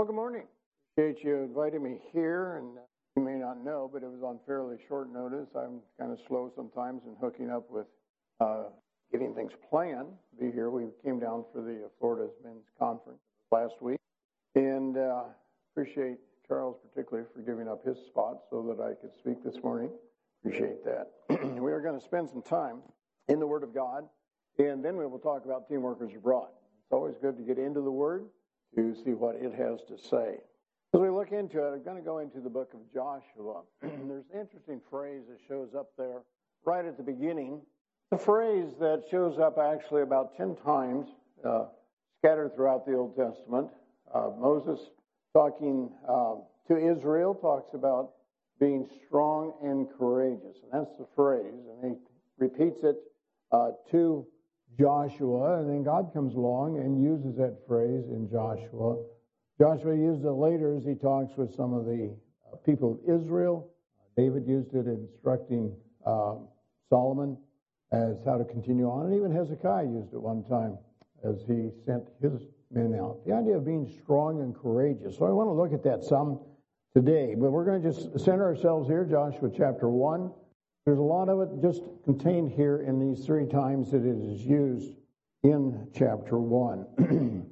Well, good morning. Appreciate you inviting me here, and you may not know, but it was on fairly short notice. I'm kind of slow sometimes in hooking up with uh, getting things planned. To be here, we came down for the Florida's Men's Conference last week, and uh, appreciate Charles particularly for giving up his spot so that I could speak this morning. Appreciate that. we are going to spend some time in the Word of God, and then we will talk about team workers abroad. It's always good to get into the Word to see what it has to say. As we look into it, I'm going to go into the book of Joshua. There's an interesting phrase that shows up there right at the beginning. The phrase that shows up actually about 10 times, uh, scattered throughout the Old Testament. Uh, Moses talking uh, to Israel talks about being strong and courageous. And that's the phrase. And he repeats it uh, to Joshua, and then God comes along and uses that phrase in Joshua. Joshua used it later as he talks with some of the uh, people of Israel. David used it instructing uh, Solomon as how to continue on, and even Hezekiah used it one time as he sent his men out. The idea of being strong and courageous. So I want to look at that some today, but we're going to just center ourselves here, Joshua chapter 1. There's a lot of it just contained here in these three times that it is used in chapter 1.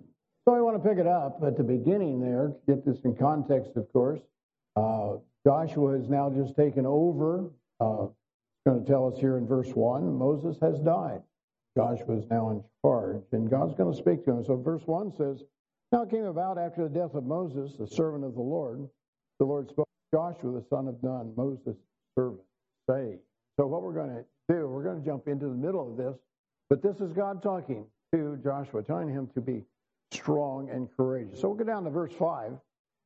so I want to pick it up at the beginning there, get this in context, of course. Uh, Joshua has now just taken over. Uh, going to tell us here in verse 1 Moses has died. Joshua is now in charge, and God's going to speak to him. So verse 1 says, Now it came about after the death of Moses, the servant of the Lord, the Lord spoke to Joshua, the son of Nun, Moses' servant say. So, what we're going to do, we're going to jump into the middle of this, but this is God talking to Joshua, telling him to be strong and courageous. So, we'll go down to verse 5.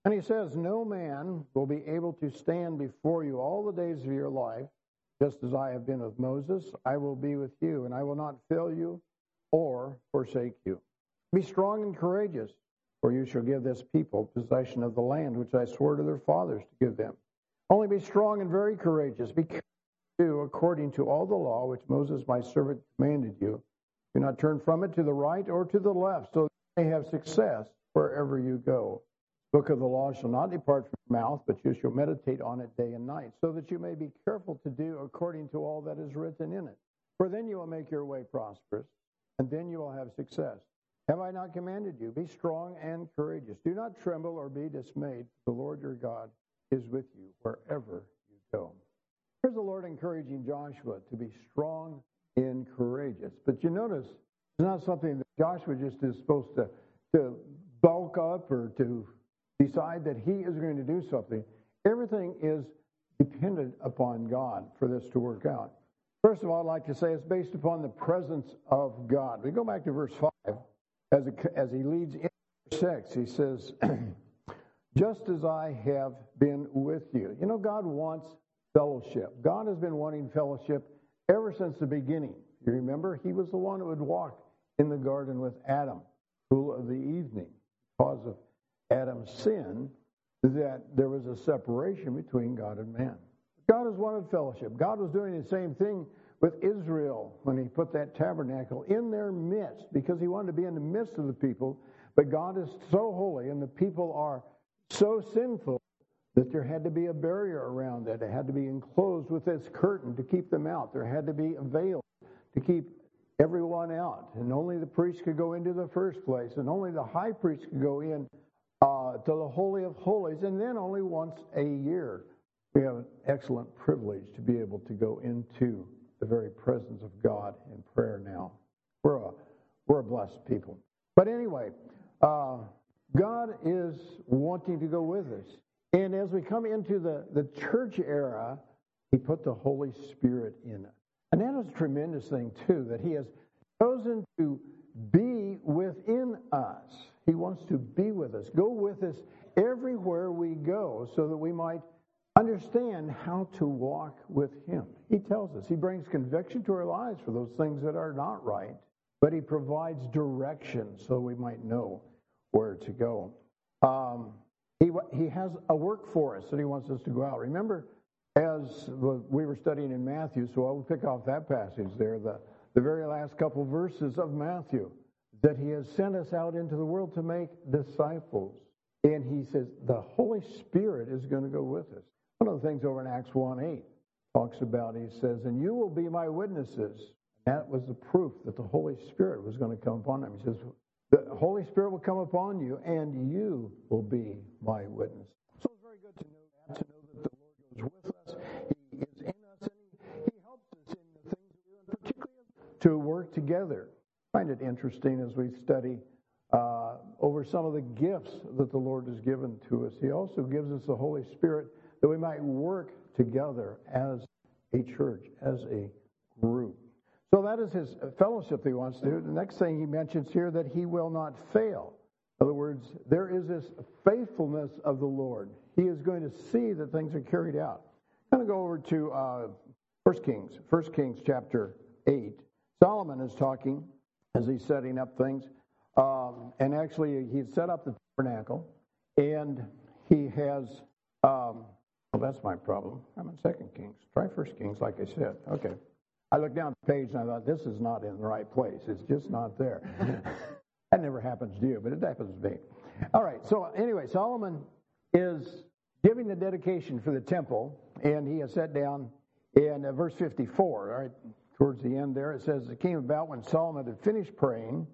And he says, No man will be able to stand before you all the days of your life, just as I have been with Moses. I will be with you, and I will not fail you or forsake you. Be strong and courageous, for you shall give this people possession of the land which I swore to their fathers to give them. Only be strong and very courageous. Be do according to all the law which Moses my servant commanded you. Do not turn from it to the right or to the left, so that you may have success wherever you go. The book of the law shall not depart from your mouth, but you shall meditate on it day and night, so that you may be careful to do according to all that is written in it. For then you will make your way prosperous, and then you will have success. Have I not commanded you? Be strong and courageous. Do not tremble or be dismayed. The Lord your God is with you wherever you go. Here's the Lord encouraging Joshua to be strong and courageous. But you notice it's not something that Joshua just is supposed to, to bulk up or to decide that he is going to do something. Everything is dependent upon God for this to work out. First of all, I'd like to say it's based upon the presence of God. We go back to verse 5 as, as he leads in verse 6. He says, Just as I have been with you. You know, God wants fellowship. God has been wanting fellowship ever since the beginning. You remember, He was the one who would walk in the garden with Adam, cool of the evening. Because of Adam's sin, that there was a separation between God and man. God has wanted fellowship. God was doing the same thing with Israel when he put that tabernacle in their midst because he wanted to be in the midst of the people. But God is so holy and the people are so sinful that there had to be a barrier around it. It had to be enclosed with this curtain to keep them out. There had to be a veil to keep everyone out. And only the priest could go into the first place, and only the high priest could go in uh, to the Holy of Holies, and then only once a year. We have an excellent privilege to be able to go into the very presence of God in prayer now. We're a, we're a blessed people. But anyway, uh, God is wanting to go with us. And as we come into the, the church era, he put the Holy Spirit in it. And that is a tremendous thing, too, that he has chosen to be within us. He wants to be with us, go with us everywhere we go so that we might understand how to walk with him. He tells us, he brings conviction to our lives for those things that are not right, but he provides direction so we might know where to go. Um, he, he has a work for us that he wants us to go out. Remember, as we were studying in Matthew, so I will pick off that passage there, the, the very last couple verses of Matthew, that he has sent us out into the world to make disciples. And he says, the Holy Spirit is going to go with us. One of the things over in Acts 1 8 talks about, he says, and you will be my witnesses. That was the proof that the Holy Spirit was going to come upon them. He says, the Holy Spirit will come upon you, and you will be my witness. So it's very good to know that, to know that the Lord goes with us. He is in us, and He, he helps us in the things we do, and particularly to work together. I find it interesting as we study uh, over some of the gifts that the Lord has given to us. He also gives us the Holy Spirit that we might work together as a church, as a group. So that is his fellowship that he wants to do. The next thing he mentions here that he will not fail. In other words, there is this faithfulness of the Lord. He is going to see that things are carried out. I'm going to go over to uh, 1 Kings, 1 Kings chapter 8. Solomon is talking as he's setting up things. Um, and actually, he set up the tabernacle, and he has. Um, well, that's my problem. I'm in Second Kings. Try First Kings, like I said. Okay. I looked down the page and I thought, this is not in the right place. It's just not there. that never happens to you, but it happens to me. All right. So anyway, Solomon is giving the dedication for the temple, and he has set down in uh, verse 54. All right, towards the end there, it says it came about when Solomon had finished praying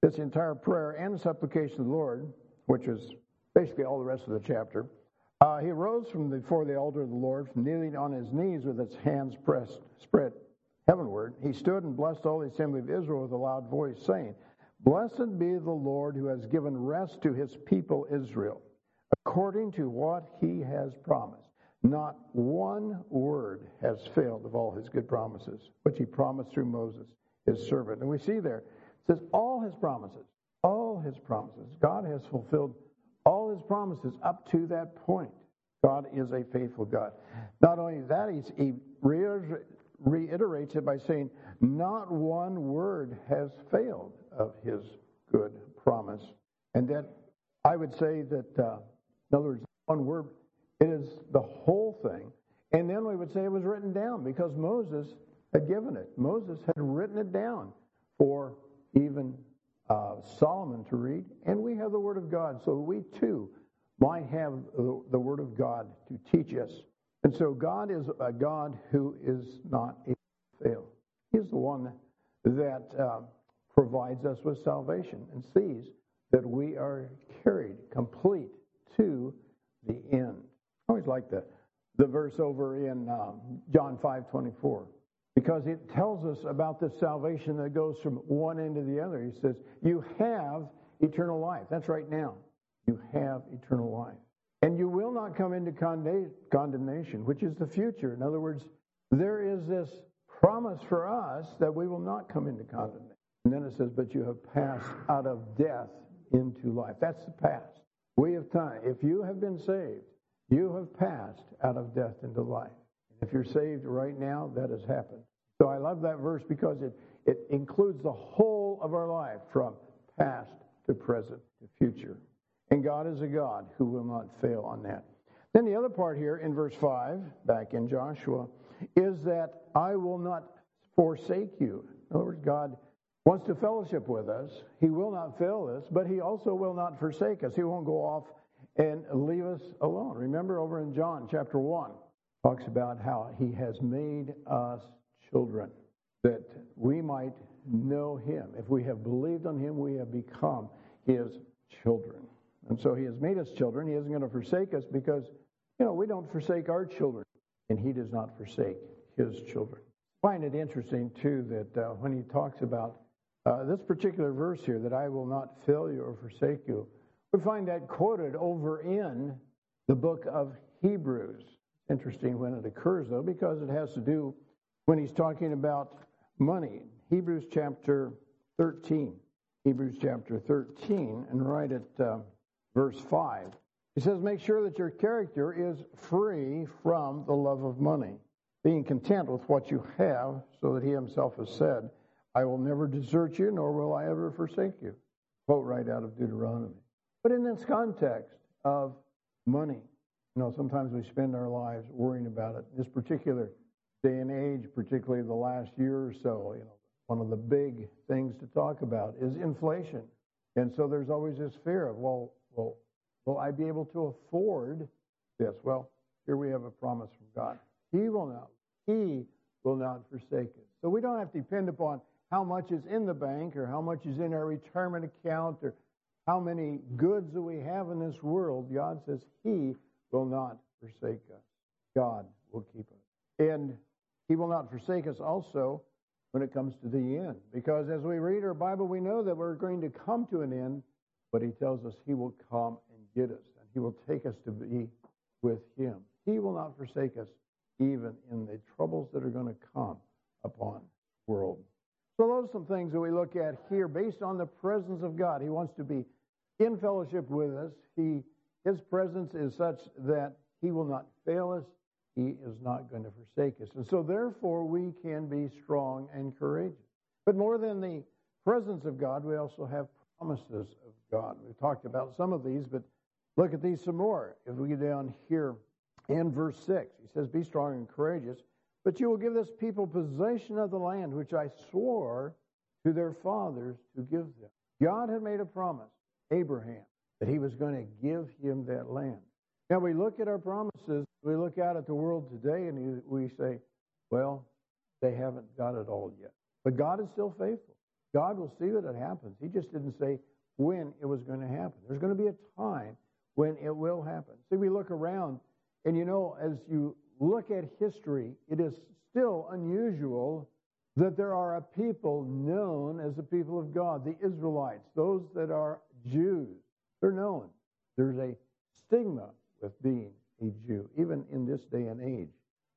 this entire prayer and supplication of the Lord, which is basically all the rest of the chapter. Uh, he rose from before the altar of the Lord, from kneeling on his knees with his hands pressed, spread heavenward. He stood and blessed all the assembly of Israel with a loud voice, saying, Blessed be the Lord who has given rest to his people Israel, according to what he has promised. Not one word has failed of all his good promises, which he promised through Moses, his servant. And we see there, it says, all his promises, all his promises. God has fulfilled all his promises up to that point. God is a faithful God. Not only that, he reiterates it by saying, Not one word has failed of his good promise. And that I would say that, uh, in other words, one word, it is the whole thing. And then we would say it was written down because Moses had given it. Moses had written it down for even uh, Solomon to read. And we have the Word of God, so we too might have the, the Word of God to teach us. And so God is a God who is not a fail. He's the one that uh, provides us with salvation and sees that we are carried complete to the end. I always like the, the verse over in um, John 5 24 because it tells us about this salvation that goes from one end to the other. He says, You have eternal life. That's right now. You have eternal life. And you will not come into condemnation, which is the future. In other words, there is this promise for us that we will not come into condemnation. And then it says, But you have passed out of death into life. That's the past. We have time. If you have been saved, you have passed out of death into life. If you're saved right now, that has happened. So I love that verse because it, it includes the whole of our life from past to present to future. And God is a God who will not fail on that. Then the other part here in verse 5, back in Joshua, is that I will not forsake you. In other words, God wants to fellowship with us. He will not fail us, but He also will not forsake us. He won't go off and leave us alone. Remember over in John chapter 1, talks about how He has made us children, that we might know Him. If we have believed on Him, we have become His children. And so He has made us children. He isn't going to forsake us because, you know, we don't forsake our children, and He does not forsake His children. I find it interesting, too, that uh, when He talks about uh, this particular verse here, that I will not fail you or forsake you, we find that quoted over in the book of Hebrews. Interesting when it occurs, though, because it has to do when he's talking about money. Hebrews chapter 13. Hebrews chapter 13, and right at uh, verse 5. He says, Make sure that your character is free from the love of money, being content with what you have, so that he himself has said, I will never desert you, nor will I ever forsake you. Quote right out of Deuteronomy. But in this context of money, you know, sometimes we spend our lives worrying about it. This particular day and age, particularly the last year or so, you know, one of the big things to talk about is inflation. And so there's always this fear of, well, well, Will I be able to afford this? Well, here we have a promise from God. He will not. He will not forsake us. So we don't have to depend upon how much is in the bank or how much is in our retirement account or how many goods that we have in this world. God says He will not forsake us. God will keep us. And He will not forsake us also when it comes to the end. Because as we read our Bible, we know that we're going to come to an end, but He tells us He will come and get us, and He will take us to be with Him. He will not forsake us even in the troubles that are going to come upon the world. So those are some things that we look at here based on the presence of God. He wants to be in fellowship with us. He, his presence is such that he will not fail us. He is not going to forsake us. And so therefore we can be strong and courageous. But more than the presence of God, we also have promises of God. We've talked about some of these, but look at these some more. If we get down here in verse 6, he says, Be strong and courageous, but you will give this people possession of the land which I swore to their fathers to give them. God had made a promise, Abraham, that he was going to give him that land. Now we look at our promises, we look out at the world today, and we say, well, they haven't got it all yet. But God is still faithful. God will see that it happens. He just didn't say when it was going to happen. There's going to be a time when it will happen. See, we look around, and you know, as you look at history, it is still unusual that there are a people known as the people of God, the Israelites, those that are Jews. They're known. There's a stigma with being a Jew, even in this day and age.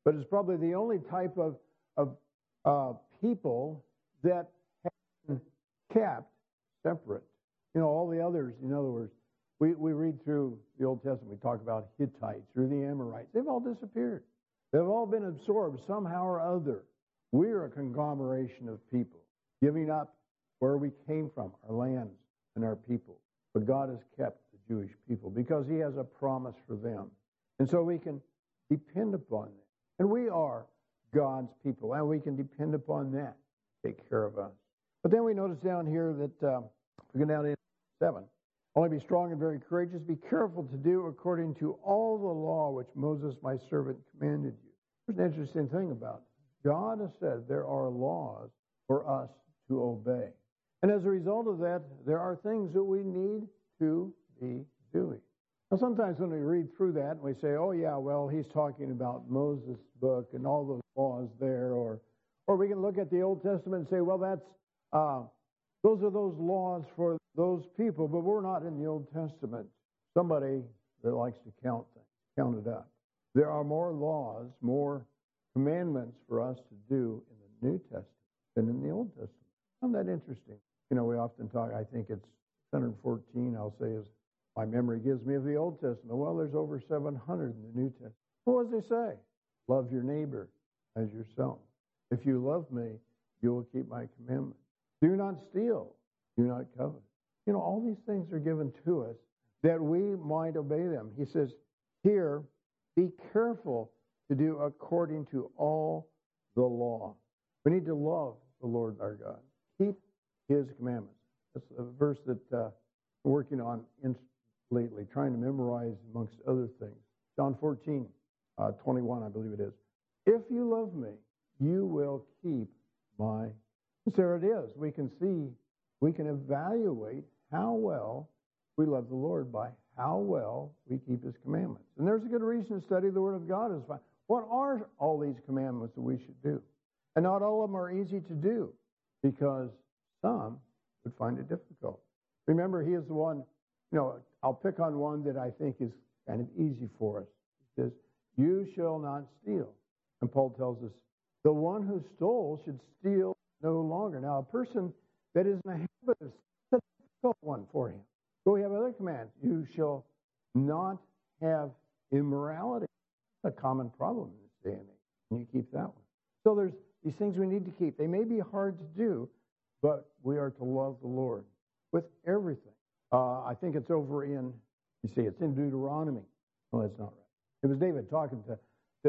But it's probably the only type of, of uh, people that kept separate. You know, all the others, in other words, we, we read through the Old Testament, we talk about Hittites or the Amorites. They've all disappeared. They've all been absorbed somehow or other. We're a conglomeration of people giving up where we came from, our lands and our people. But God has kept the Jewish people because He has a promise for them. And so we can depend upon them. And we are God's people, and we can depend upon that take care of us. But then we notice down here that, uh, we go down to 7. Only be strong and very courageous. Be careful to do according to all the law which Moses, my servant, commanded you. There's an interesting thing about it. God has said there are laws for us to obey. And as a result of that, there are things that we need to be doing. Now, sometimes when we read through that and we say, oh, yeah, well, he's talking about Moses' book and all those laws there, or, or we can look at the Old Testament and say, well, that's, uh, those are those laws for those people, but we're not in the Old Testament. Somebody that likes to count things, count it up. There are more laws, more commandments for us to do in the New Testament than in the Old Testament. Isn't that interesting? You know, we often talk, I think it's 114, I'll say, is my memory gives me of the Old Testament. Well, there's over 700 in the New Testament. What does it say? Love your neighbor as yourself. If you love me, you will keep my commandments. Do not steal. Do not covet. You know, all these things are given to us that we might obey them. He says, here, be careful to do according to all the law. We need to love the Lord our God. Keep his commandments. That's a verse that uh, I'm working on lately, trying to memorize amongst other things. John 14, uh, 21, I believe it is. If you love me, you will keep my. There it is. We can see, we can evaluate how well we love the Lord by how well we keep his commandments. And there's a good reason to study the Word of God is what are all these commandments that we should do? And not all of them are easy to do because some would find it difficult. Remember, he is the one, you know, I'll pick on one that I think is kind of easy for us. He says, You shall not steal. And Paul tells us, The one who stole should steal no longer. Now, a person that is in a habit of a difficult one for him. But we have other commands. You shall not have immorality. It's a common problem in this day and age. And you keep that one. So there's these things we need to keep. They may be hard to do, but we are to love the Lord with everything. Uh, I think it's over in, you see, it's in Deuteronomy. No, that's not right. It was David talking to,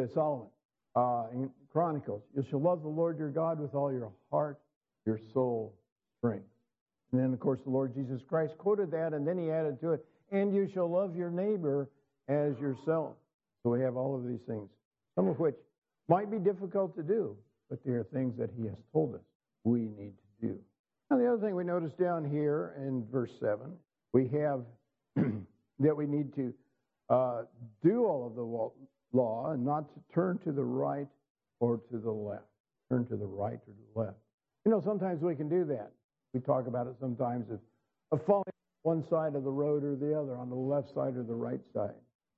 to Solomon uh, in Chronicles. You shall love the Lord your God with all your heart, your soul, strength. And then, of course, the Lord Jesus Christ quoted that, and then he added to it, and you shall love your neighbor as yourself. So we have all of these things, some of which might be difficult to do, but they are things that he has told us we need to do. Now, the other thing we notice down here in verse 7, we have that we need to uh, do all of the law and not to turn to the right or to the left. Turn to the right or to the left. You know, sometimes we can do that. We talk about it sometimes of, of falling one side of the road or the other, on the left side or the right side.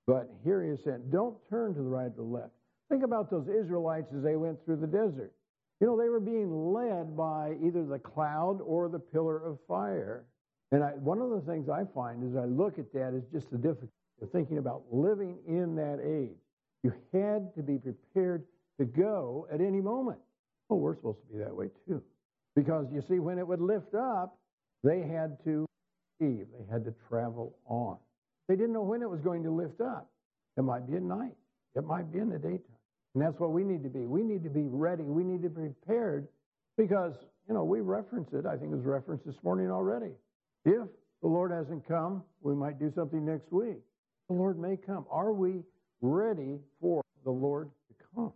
But here he is saying, don't turn to the right or the left. Think about those Israelites as they went through the desert. You know, they were being led by either the cloud or the pillar of fire. And I, one of the things I find as I look at that is just the difficulty of thinking about living in that age. You had to be prepared to go at any moment. Well, we're supposed to be that way too. Because you see, when it would lift up, they had to leave. They had to travel on. They didn't know when it was going to lift up. It might be at night. It might be in the daytime. And that's what we need to be. We need to be ready. We need to be prepared because, you know, we reference it. I think it was referenced this morning already. If the Lord hasn't come, we might do something next week. The Lord may come. Are we ready for the Lord to come?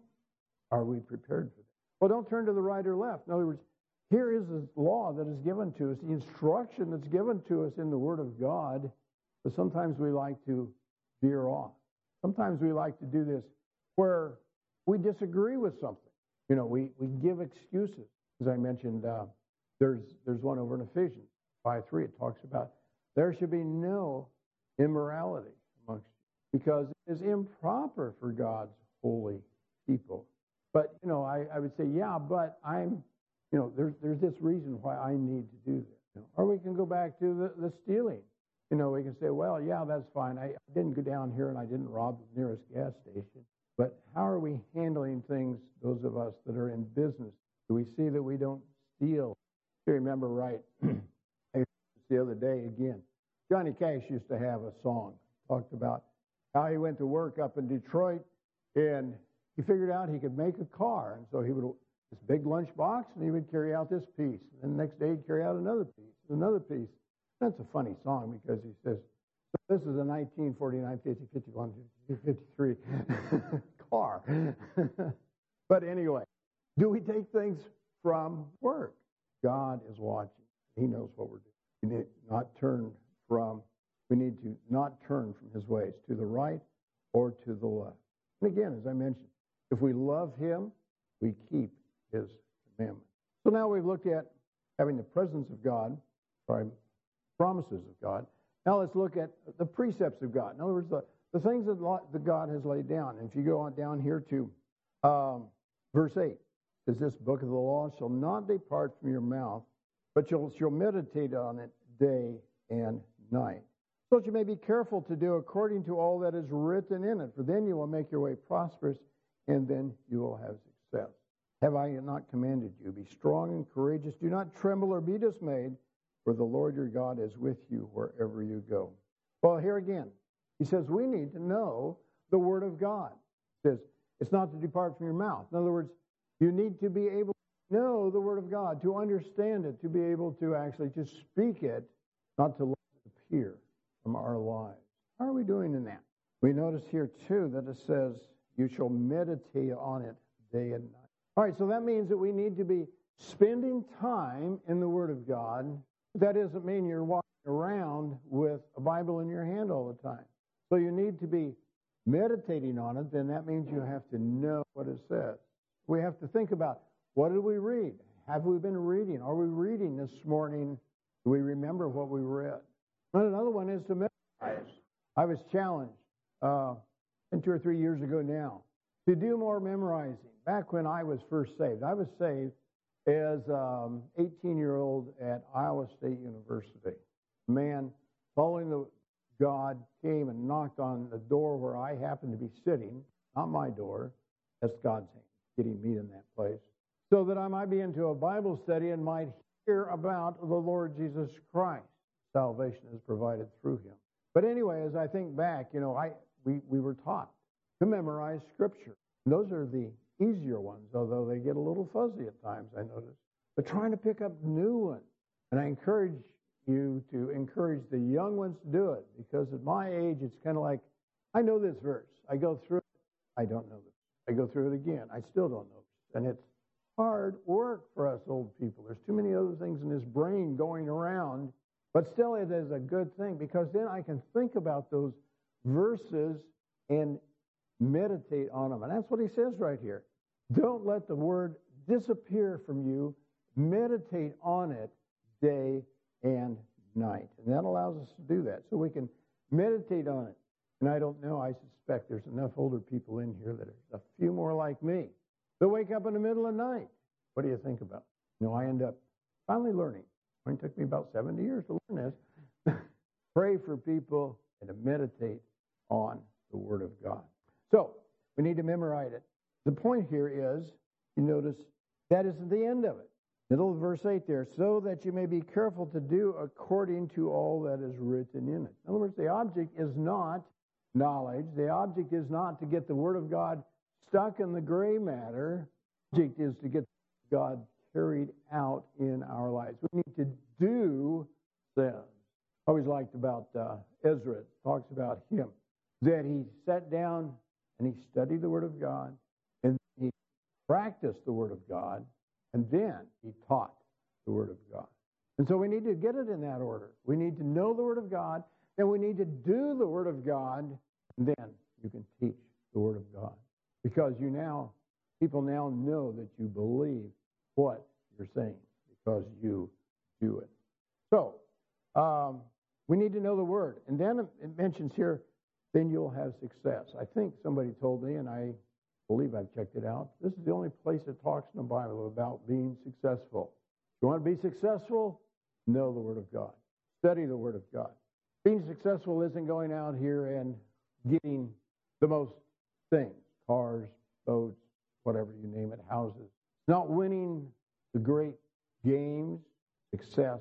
Are we prepared for that? Well, don't turn to the right or left. In other words, here is the law that is given to us, the instruction that's given to us in the Word of God, but sometimes we like to veer off. Sometimes we like to do this where we disagree with something. You know, we, we give excuses. As I mentioned, uh, there's, there's one over in Ephesians 5 3. It talks about there should be no immorality amongst you because is improper for God's holy people. But, you know, I, I would say, yeah, but I'm, you know, there's, there's this reason why I need to do this. You know? Or we can go back to the, the stealing. You know, we can say, well, yeah, that's fine. I didn't go down here and I didn't rob the nearest gas station. But how are we handling things, those of us that are in business? Do we see that we don't steal? If you remember right, the other day again. Johnny Cash used to have a song, talked about how he went to work up in Detroit and he figured out he could make a car. And so he would, this big lunch box, and he would carry out this piece. And the next day he'd carry out another piece, another piece. That's a funny song because he says, this is a 1949, 50, 51, 53 car. but anyway, do we take things from work? God is watching. He knows what we're doing. We need not turn from, we need to not turn from his ways to the right or to the left. And again, as I mentioned, if we love him, we keep his commandments. So now we've looked at having the presence of God, sorry, promises of God. Now let's look at the precepts of God. In other words, the, the things that, God has laid down. And if you go on down here to um, verse 8, is This book of the law shall not depart from your mouth, but you'll, you'll meditate on it day and night. So you may be careful to do according to all that is written in it, for then you will make your way prosperous, and then you will have success. Have I not commanded you? Be strong and courageous. Do not tremble or be dismayed, for the Lord your God is with you wherever you go. Well, here again, he says we need to know the Word of God. He says it's not to depart from your mouth. In other words, you need to be able to know the Word of God, to understand it, to be able to actually to speak it, not to let it appear from our lives. How are we doing in that? We notice here too that it says, You shall meditate on it day and night. All right, so that means that we need to be spending time in the Word of God that doesn't mean you're walking around with a Bible in your hand all the time. So you need to be meditating on it, then that means you have to know what it says. We have to think about what did we read? Have we been reading? Are we reading this morning? Do we remember what we read? And another one is to memorize. I was challenged uh, two or three years ago now to do more memorizing. Back when I was first saved, I was saved as um, 18 year old at Iowa State University. A man following the God came and knocked on the door where I happened to be sitting, not my door. That's God's hand, getting me in that place, so that I might be into a Bible study and might hear about the Lord Jesus Christ. Salvation is provided through him. But anyway, as I think back, you know, I we, we were taught to memorize Scripture. Those are the easier ones, although they get a little fuzzy at times, I notice. But trying to pick up new ones. And I encourage you to encourage the young ones to do it because at my age, it's kind of like, I know this verse. I go through it. I don't know this. I go through it again. I still don't know. This. And it's hard work for us old people. There's too many other things in this brain going around. But still, it is a good thing because then I can think about those verses and meditate on them. And that's what he says right here. Don't let the word disappear from you. Meditate on it day and night. And that allows us to do that. So we can meditate on it. And I don't know, I suspect there's enough older people in here that are a few more like me. They'll wake up in the middle of the night. What do you think about? You know, I end up finally learning. It took me about 70 years to learn this. Pray for people and to meditate on the Word of God. So, we need to memorize it. The point here is, you notice, that isn't the end of it. Middle of verse 8 there, so that you may be careful to do according to all that is written in it. In other words, the object is not knowledge. The object is not to get the Word of God stuck in the gray matter. The object is to get God carried out in our lives. We need to do them. I always liked about uh, Ezra, talks about him, that he sat down and he studied the Word of God, and he practiced the Word of God, and then he taught the Word of God. And so we need to get it in that order. We need to know the Word of God, then we need to do the Word of God, and then you can teach the Word of God. Because you now, people now know that you believe what you're saying because you do it. So, um, we need to know the Word. And then it mentions here, then you'll have success. I think somebody told me, and I believe I've checked it out. This is the only place that talks in the Bible about being successful. You want to be successful, know the Word of God. Study the Word of God. Being successful isn't going out here and getting the most things cars, boats, whatever you name it, houses. Not winning the great games, success,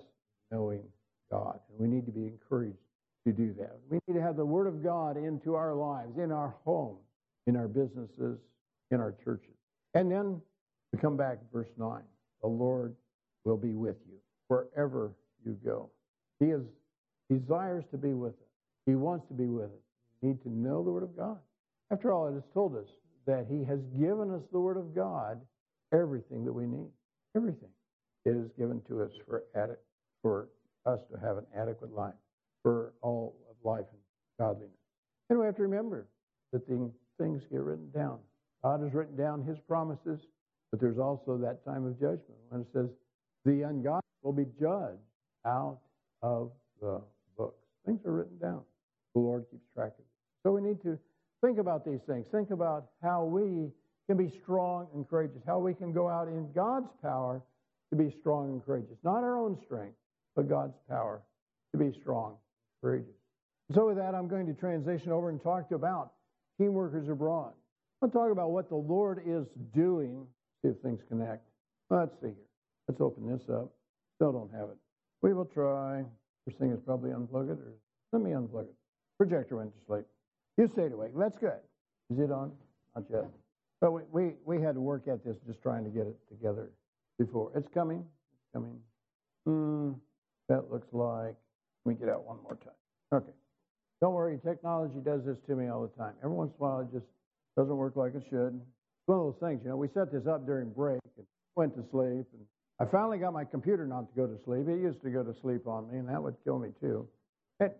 knowing God. And we need to be encouraged to do that. We need to have the Word of God into our lives, in our homes, in our businesses, in our churches. And then we come back to verse 9. The Lord will be with you wherever you go. He is desires to be with us. He wants to be with us. We need to know the Word of God. After all, it has told us that He has given us the Word of God, everything that we need. Everything. It is given to us for, adi- for us to have an adequate life, for all of life and godliness. And we have to remember that the things get written down. God has written down His promises, but there's also that time of judgment when it says, the ungodly will be judged out of the books. Things are written down. The Lord keeps track of it. So we need to think about these things. Think about how we can be strong and courageous, how we can go out in God's power to be strong and courageous. Not our own strength, but God's power to be strong and courageous. So with that, I'm going to transition over and talk about team workers abroad. I'll talk about what the Lord is doing, see if things connect. Let's see here. Let's open this up. Still don't have it. We will try. First thing is probably unplug it, or let me unplug it. Projector went to sleep. You stayed awake. That's good. Is it on? Not yet. But we, we, we had to work at this just trying to get it together before. It's coming. It's coming. Hmm. That looks like. Let me get out one more time. Okay. Don't worry. Technology does this to me all the time. Every once in a while, it just doesn't work like it should. It's one of those things, you know. We set this up during break and went to sleep. And I finally got my computer not to go to sleep. It used to go to sleep on me, and that would kill me too. It,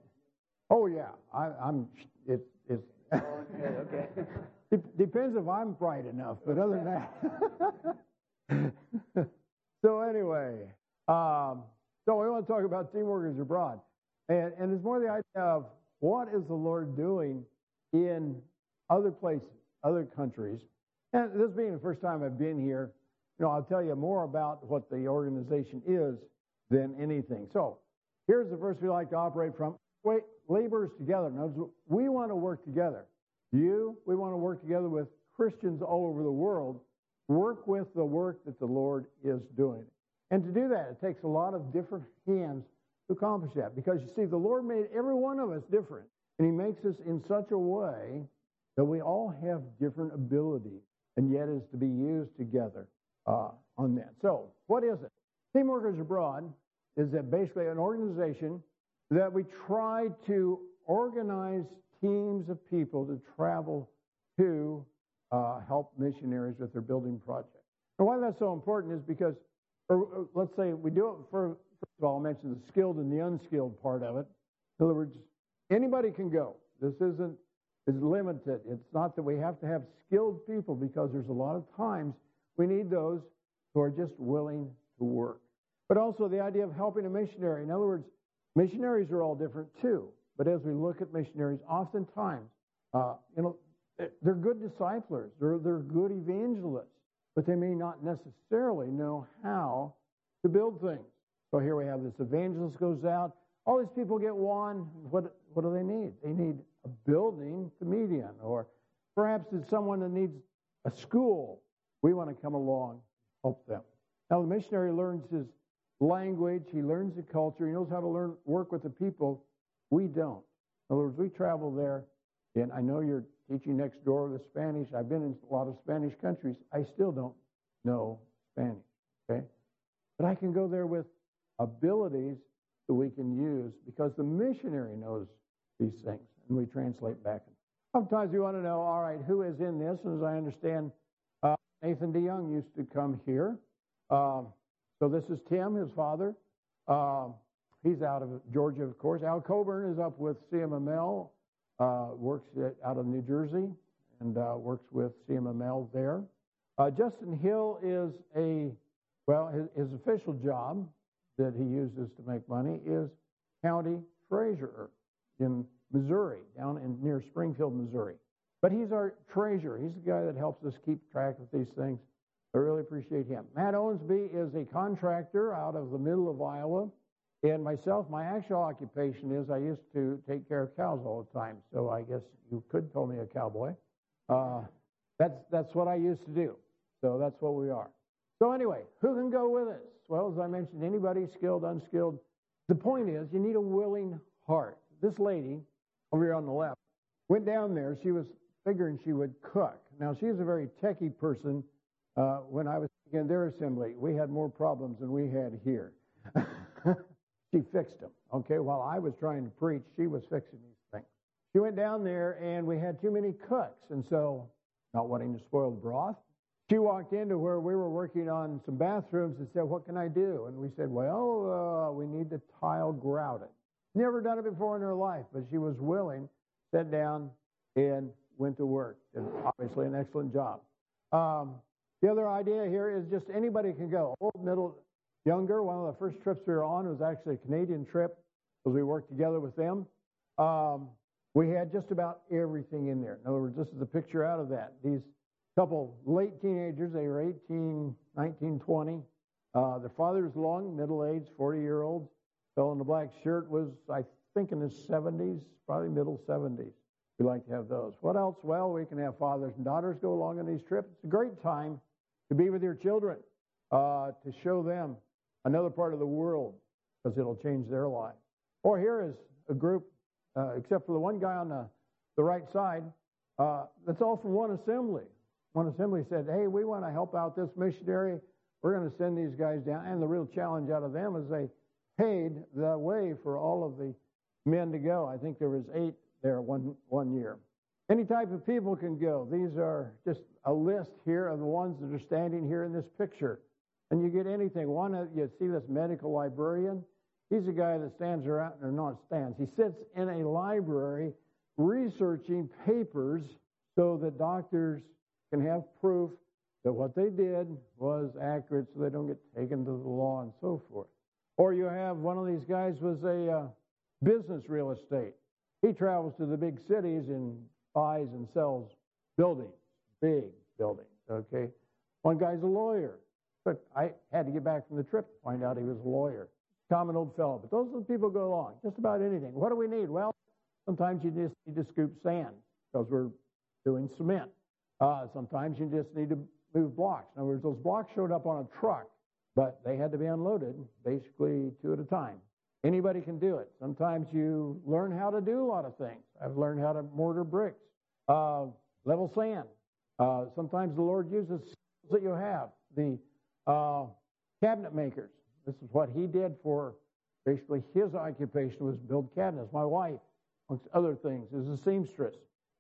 oh yeah, I, I'm. It, it's. okay. okay. Depends if I'm bright enough, but other than that. so anyway, um, so we want to talk about team workers abroad, and and it's more the idea of what is the Lord doing in other places, other countries, and this being the first time I've been here, you know, I'll tell you more about what the organization is than anything. So here's the verse we like to operate from. Wait, laborers together. Now, we want to work together. You, we want to work together with Christians all over the world, work with the work that the Lord is doing. And to do that, it takes a lot of different hands to accomplish that. Because you see, the Lord made every one of us different. And He makes us in such a way that we all have different abilities, and yet is to be used together uh, on that. So, what is it? Team Workers Abroad is that basically an organization that we try to organize teams of people to travel to uh, help missionaries with their building project. And why that's so important is because, or, or let's say we do it for, first of all, I'll mention the skilled and the unskilled part of it. In other words, anybody can go. This isn't is limited. It's not that we have to have skilled people because there's a lot of times we need those who are just willing to work. But also the idea of helping a missionary. In other words, missionaries are all different too. But as we look at missionaries, oftentimes, uh, you know, they're good disciplers. They're, they're good evangelists, but they may not necessarily know how to build things. So here we have this evangelist goes out. All these people get one. What, what do they need? They need a building to meet in, or perhaps it's someone that needs a school. We want to come along, help them. Now, the missionary learns his language, he learns the culture, he knows how to learn work with the people. We don't. In other words, we travel there, and I know you're teaching next door the Spanish. I've been in a lot of Spanish countries. I still don't know Spanish. Okay? But I can go there with abilities that we can use because the missionary knows these things and we translate back. Sometimes you want to know, all right, who is in this? And as I understand, uh, Nathan DeYoung used to come here. Uh, so this is Tim, his father. Uh, he's out of Georgia, of course. Al Coburn is up with CMML, uh, works at, out of New Jersey, and uh, works with CMML there. Uh, Justin Hill is a, well, his, his official job that he uses to make money is county treasurer in Missouri, down in near Springfield, Missouri. But he's our treasurer. He's the guy that helps us keep track of these things. I really appreciate him. Matt Owensby is a contractor out of the middle of Iowa. And myself, my actual occupation is I used to take care of cows all the time. So I guess you could call me a cowboy. Uh, that's, that's what I used to do. So that's what we are. So anyway, who can go with us? Well, as I mentioned, anybody skilled, unskilled. The point is, you need a willing heart. This lady over here on the left, went down there. She was figuring she would cook. Now, she's a very techie person. Uh, when I was in their assembly, we had more problems than we had here. she fixed them. Okay, while I was trying to preach, she was fixing these things. She went down there, and we had too many cooks, and so, not wanting to spoil the broth, she walked into where we were working on some bathrooms and said, "What can I do?" And we said, "Well, uh, we need the tile grouted." Never done it before in her life, but she was willing, sat down, and went to work. And obviously, an excellent job. Um, the other idea here is just anybody can go. Old, middle, younger. One of the first trips we were on was actually a Canadian trip because we worked together with them. Um, we had just about everything in there. In other words, this is a picture out of that. These couple late teenagers, they were 18, 19, 20. Uh, their father was long, middle aged, 40 year old. fellow in the black shirt was, I think, in his 70s, probably middle 70s. We like to have those. What else? Well, we can have fathers and daughters go along on these trips. It's a great time to be with your children, uh, to show them another part of the world because it'll change their life. Or here is a group, uh, except for the one guy on the, the right side, uh, that's all from one assembly. One assembly said, hey, we want to help out this missionary. We're going to send these guys down. And the real challenge out of them is they paid the way for all of the men to go. I think there was eight there one, one year. Any type of people can go. These are just a list here of the ones that are standing here in this picture. And you get anything. One, you see this medical librarian. He's a guy that stands around, or not stands, he sits in a library researching papers so that doctors can have proof that what they did was accurate so they don't get taken to the law and so forth. Or you have one of these guys was a uh, business real estate. He travels to the big cities and buys and sells buildings, big buildings. Okay, one guy's a lawyer, but I had to get back from the trip to find out he was a lawyer. Common old fellow. But those are the people who go along. Just about anything. What do we need? Well, sometimes you just need to scoop sand because we're doing cement. Uh, sometimes you just need to move blocks. In other words, those blocks showed up on a truck but they had to be unloaded basically two at a time. Anybody can do it. Sometimes you learn how to do a lot of things. I've learned how to mortar bricks, uh, level sand. Uh, sometimes the Lord uses skills that you have. The uh, cabinet makers. This is what he did for basically his occupation was build cabinets. My wife, amongst other things, is a seamstress.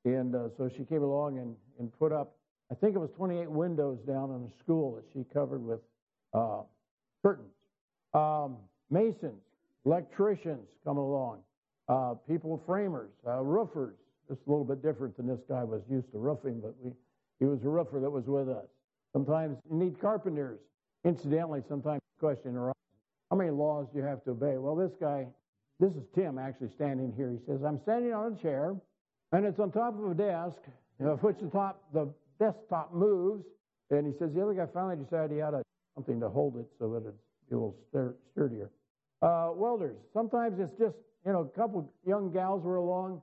And uh, so she came along and, and put up, I think it was 28 windows down in a school that she covered with uh, curtains. Um, masons, electricians come along, uh, people framers, uh, roofers. It's a little bit different than this guy was used to roofing, but we, he was a roofer that was with us. Sometimes you need carpenters. Incidentally, sometimes the question arises, how many laws do you have to obey? Well, this guy, this is Tim actually standing here. He says, I'm standing on a chair, and it's on top of a desk, you know, which the top, the desktop moves. And he says, the other guy finally decided he had something to hold it so that it's a little sturdier. Uh, welders, sometimes it's just, you know, a couple young gals were along,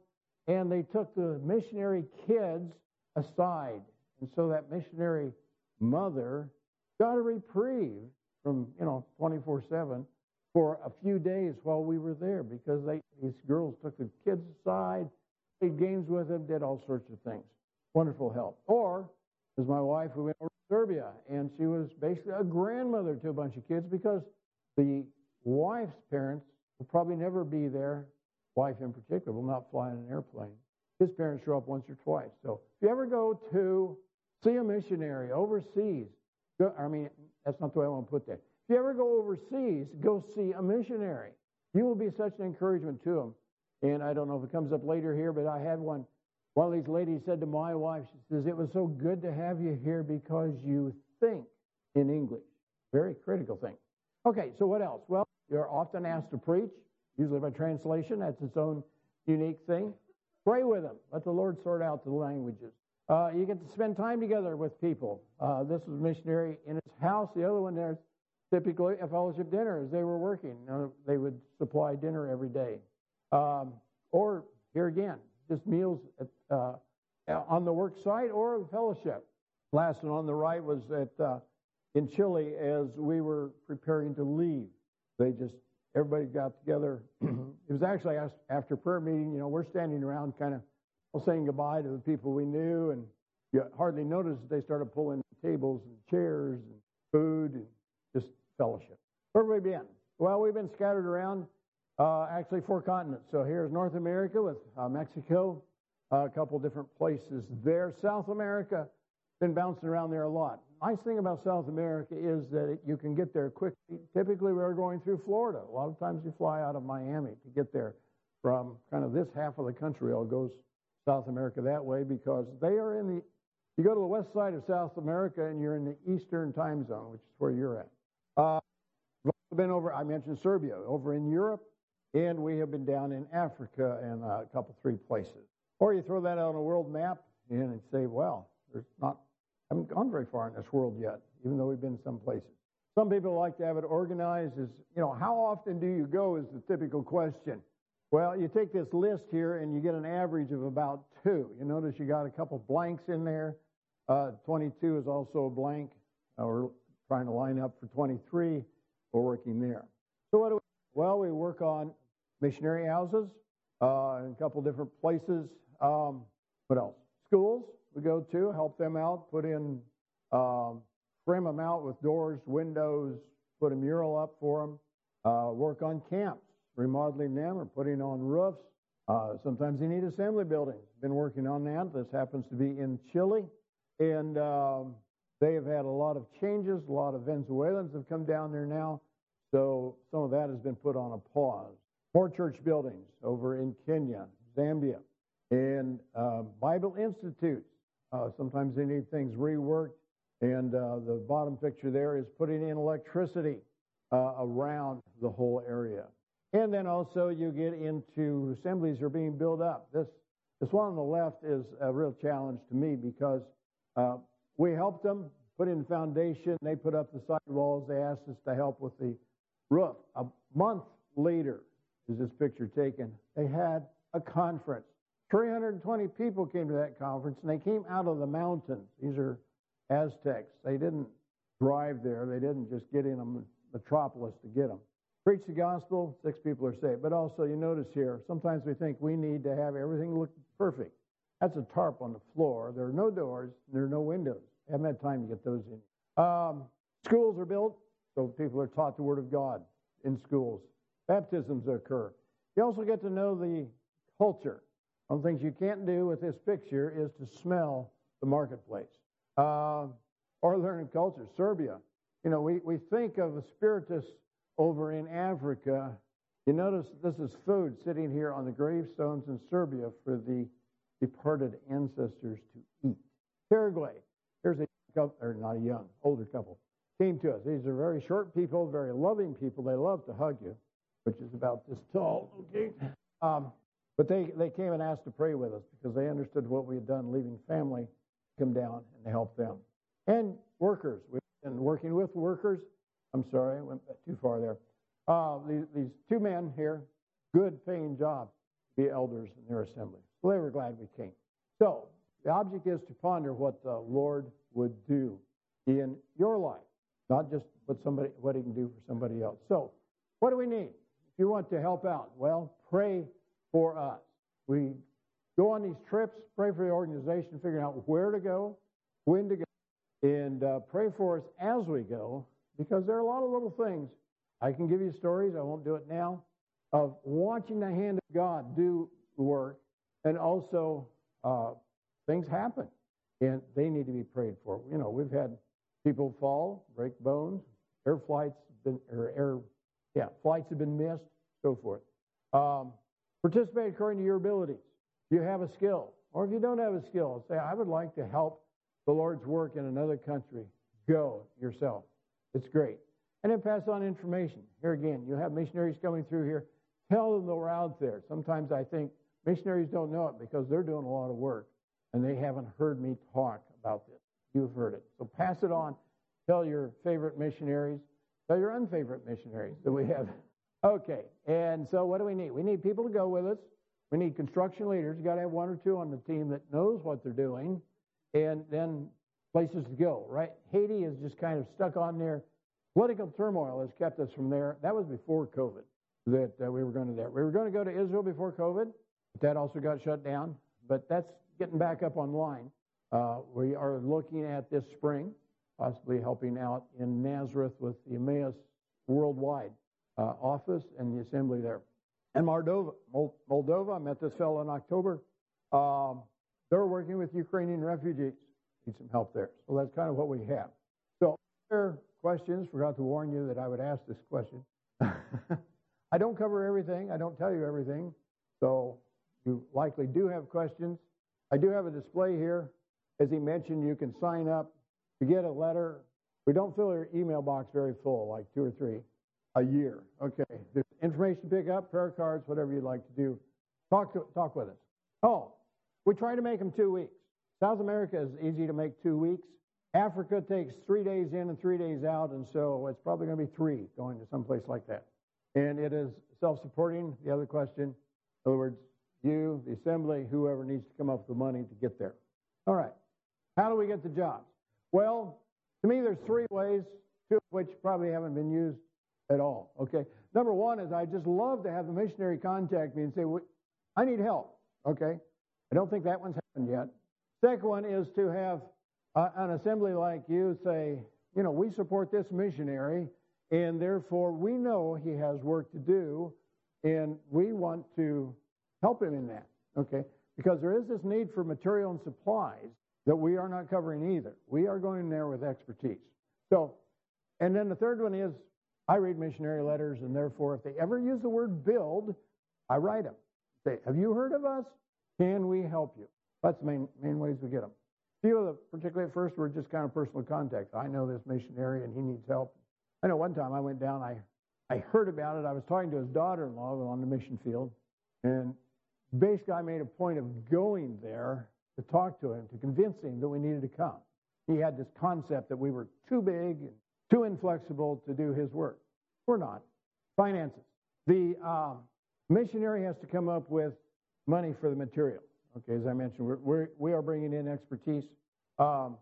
and they took the missionary kids aside. And so that missionary mother got a reprieve from, you know, 24 7 for a few days while we were there because they, these girls took the kids aside, played games with them, did all sorts of things. Wonderful help. Or, as my wife, who went over to Serbia, and she was basically a grandmother to a bunch of kids because the wife's parents will probably never be there. Wife in particular will not fly in an airplane. His parents show up once or twice. So if you ever go to see a missionary overseas, I mean, that's not the way I want to put that. If you ever go overseas, go see a missionary. You will be such an encouragement to them. And I don't know if it comes up later here, but I had one. One of these ladies said to my wife, she says, It was so good to have you here because you think in English. Very critical thing. Okay, so what else? Well, you're often asked to preach, usually by translation. That's its own unique thing. Pray with them. Let the Lord sort out the languages. Uh, you get to spend time together with people. Uh, this was a missionary in his house. The other one there, typically a fellowship dinner as they were working. Uh, they would supply dinner every day. Um, or here again, just meals at, uh, on the work site or fellowship. Last one on the right was at uh, in Chile as we were preparing to leave. They just everybody got together. it was actually after prayer meeting. You know, we're standing around, kind of saying goodbye to the people we knew, and you hardly noticed they started pulling tables and chairs and food and just fellowship. Where have we been? Well, we've been scattered around uh, actually four continents. So here's North America with uh, Mexico, uh, a couple different places there. South America, been bouncing around there a lot. Nice thing about South America is that it, you can get there quickly. Typically, we're going through Florida. A lot of times you fly out of Miami to get there from kind of this half of the country. All goes South America that way because they are in the. You go to the west side of South America and you're in the Eastern time zone, which is where you're at. Uh, I've been over. I mentioned Serbia over in Europe, and we have been down in Africa and a couple three places. Or you throw that on a world map and say, well, there's not I haven't gone very far in this world yet, even though we've been some places. Some people like to have it organized as, you know, how often do you go is the typical question. Well, you take this list here and you get an average of about two. You notice you got a couple blanks in there. Uh, 22 is also a blank. Uh, we're trying to line up for 23. We're working there. So what do we? Well, we work on missionary houses uh, in a couple different places. Um, what else? Schools we go to, help them out, put in, um, frame them out with doors, windows, put a mural up for them, uh, work on camps, remodeling them or putting on roofs. Uh, sometimes you need assembly buildings. Been working on that. This happens to be in Chile, and um, they have had a lot of changes. A lot of Venezuelans have come down there now, so some of that has been put on a pause. More church buildings over in Kenya, Zambia, and uh, Bible institutes uh, sometimes they need things reworked. And uh, the bottom picture there is putting in electricity uh, around the whole area. And then also you get into assemblies are being built up. This, this one on the left is a real challenge to me because uh, we helped them put in the foundation. They put up the sidewalls. They asked us to help with the roof. A month later is this picture taken. They had a conference 320 people came to that conference, and they came out of the mountains. These are Aztecs. They didn't drive there. They didn't just get in a metropolis to get them. Preach the gospel, six people are saved. But also, you notice here, sometimes we think we need to have everything look perfect. That's a tarp on the floor. There are no doors. There are no windows. I haven't had time to get those in. Um, schools are built, so people are taught the Word of God in schools. baptisms occur. You also get to know the culture. One the things you can't do with this picture is to smell the marketplace uh, or learn culture. Serbia. You know, we, we think of a spiritus over in Africa. You notice this is food sitting here on the gravestones in Serbia for the departed ancestors to eat. Paraguay. Here's a couple, or not a young, older couple. Came to us. These are very short people, very loving people. They love to hug you, which is about this tall. Okay. Um, but they, they came and asked to pray with us because they understood what we had done, leaving family, come down and help them. And workers. We've been working with workers. I'm sorry, I went too far there. Uh, these, these two men here, good paying jobs, be elders in their assembly. They were glad we came. So the object is to ponder what the Lord would do in your life, not just what somebody what he can do for somebody else. So, what do we need? If you want to help out, well, pray for us. We go on these trips, pray for the organization, figuring out where to go, when to go, and uh, pray for us as we go, because there are a lot of little things. I can give you stories, I won't do it now, of watching the hand of God do work, and also uh, things happen, and they need to be prayed for. You know, we've had people fall, break bones, air flights been, or air, yeah, flights have been missed, so forth. Um, Participate according to your abilities. If you have a skill, or if you don't have a skill, say, I would like to help the Lord's work in another country. Go yourself. It's great. And then pass on information. Here again, you have missionaries coming through here. Tell them that we're out there. Sometimes I think missionaries don't know it because they're doing a lot of work and they haven't heard me talk about this. You've heard it. So pass it on. Tell your favorite missionaries. Tell your unfavorite missionaries that we have Okay, and so what do we need? We need people to go with us. We need construction leaders. You got to have one or two on the team that knows what they're doing, and then places to go. Right? Haiti is just kind of stuck on there. Political turmoil has kept us from there. That was before COVID that uh, we were going to there. We were going to go to Israel before COVID, but that also got shut down. But that's getting back up online. Uh, we are looking at this spring, possibly helping out in Nazareth with the Emmaus worldwide uh, office and the assembly there. And Moldova, Moldova, I met this fellow in October. Um, they're working with Ukrainian refugees. Need some help there. So that's kind of what we have. So, there questions. Forgot to warn you that I would ask this question. I don't cover everything. I don't tell you everything. So you likely do have questions. I do have a display here. As he mentioned, you can sign up to get a letter. We don't fill your email box very full, like two or three a year. Okay. There's information to pick up, prayer cards, whatever you'd like to do. Talk to, talk with us. Oh, we try to make them two weeks. South America is easy to make two weeks. Africa takes three days in and three days out, and so it's probably going to be three going to some place like that. And it is self-supporting. The other question, in other words, you, the assembly, whoever needs to come up with the money to get there. All right. How do we get the jobs? Well, to me, there's three ways, two of which probably haven't been used at all. Okay. Number one is I just love to have the missionary contact me and say, I need help. Okay. I don't think that one's happened yet. Second one is to have uh, an assembly like you say, you know, we support this missionary, and therefore we know he has work to do, and we want to help him in that. Okay. Because there is this need for material and supplies that we are not covering either. We are going there with expertise. So, and then the third one is I read missionary letters, and therefore, if they ever use the word build, I write them. Say, have you heard of us? Can we help you? That's the main, main ways we get them. A few of the, particularly at first, were just kind of personal contacts. I know this missionary, and he needs help. I know one time I went down, I, I heard about it. I was talking to his daughter-in-law on the mission field, and basically I made a point of going there to talk to him, to convince him that we needed to come. He had this concept that we were too big and too inflexible to do his work. We're not. Finances. The um, missionary has to come up with money for the material. Okay, as I mentioned, we're, we're we are bringing in expertise um,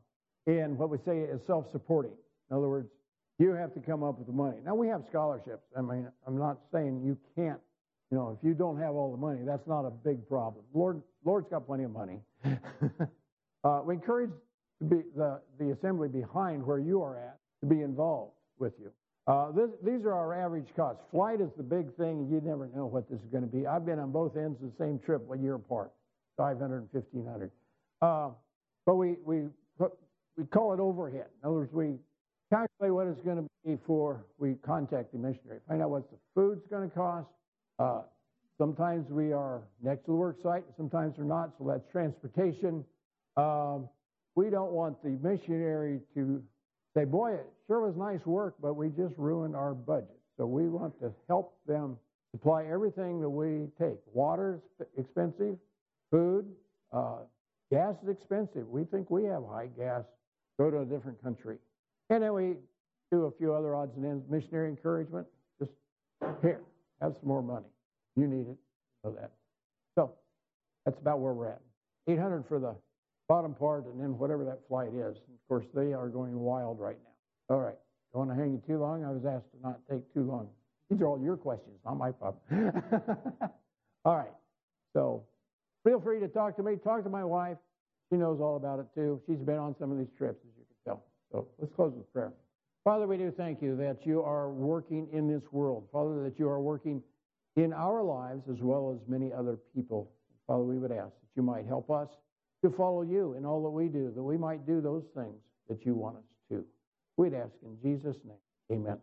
in what we say is self-supporting. In other words, you have to come up with the money. Now we have scholarships. I mean, I'm not saying you can't. You know, if you don't have all the money, that's not a big problem. Lord, Lord's got plenty of money. uh, we encourage the, the assembly behind where you are at to be involved with you. Uh, this, these are our average costs. Flight is the big thing, and you never know what this is going to be. I've been on both ends of the same trip, one year apart, 500 and 1500. Uh, but we, we, we call it overhead. In other words, we calculate what it's going to be for we contact the missionary, find out what the food's going to cost. Uh, sometimes we are next to the work site, sometimes we're not, so that's transportation. Um, we don't want the missionary to say, boy, it sure was nice work, but we just ruined our budget. So we want to help them supply everything that we take. Water's expensive, food, uh, gas is expensive. We think we have high gas. Go to a different country. And then we do a few other odds and ends. Missionary encouragement, just here, have some more money. You need it. Know that. So that's about where we're at. 800 for the bottom part, and then whatever that flight is. Of course, they are going wild right now. All right. Don't want to hang you too long. I was asked to not take too long. These are all your questions, not my problem. all right. So feel free to talk to me. Talk to my wife. She knows all about it too. She's been on some of these trips, as you can tell. So let's close with prayer. Father, we do thank you that you are working in this world. Father, that you are working in our lives as well as many other people. Father, we would ask that you might help us to follow you in all that we do, that we might do those things that you want us to. We'd ask in Jesus' name. Amen.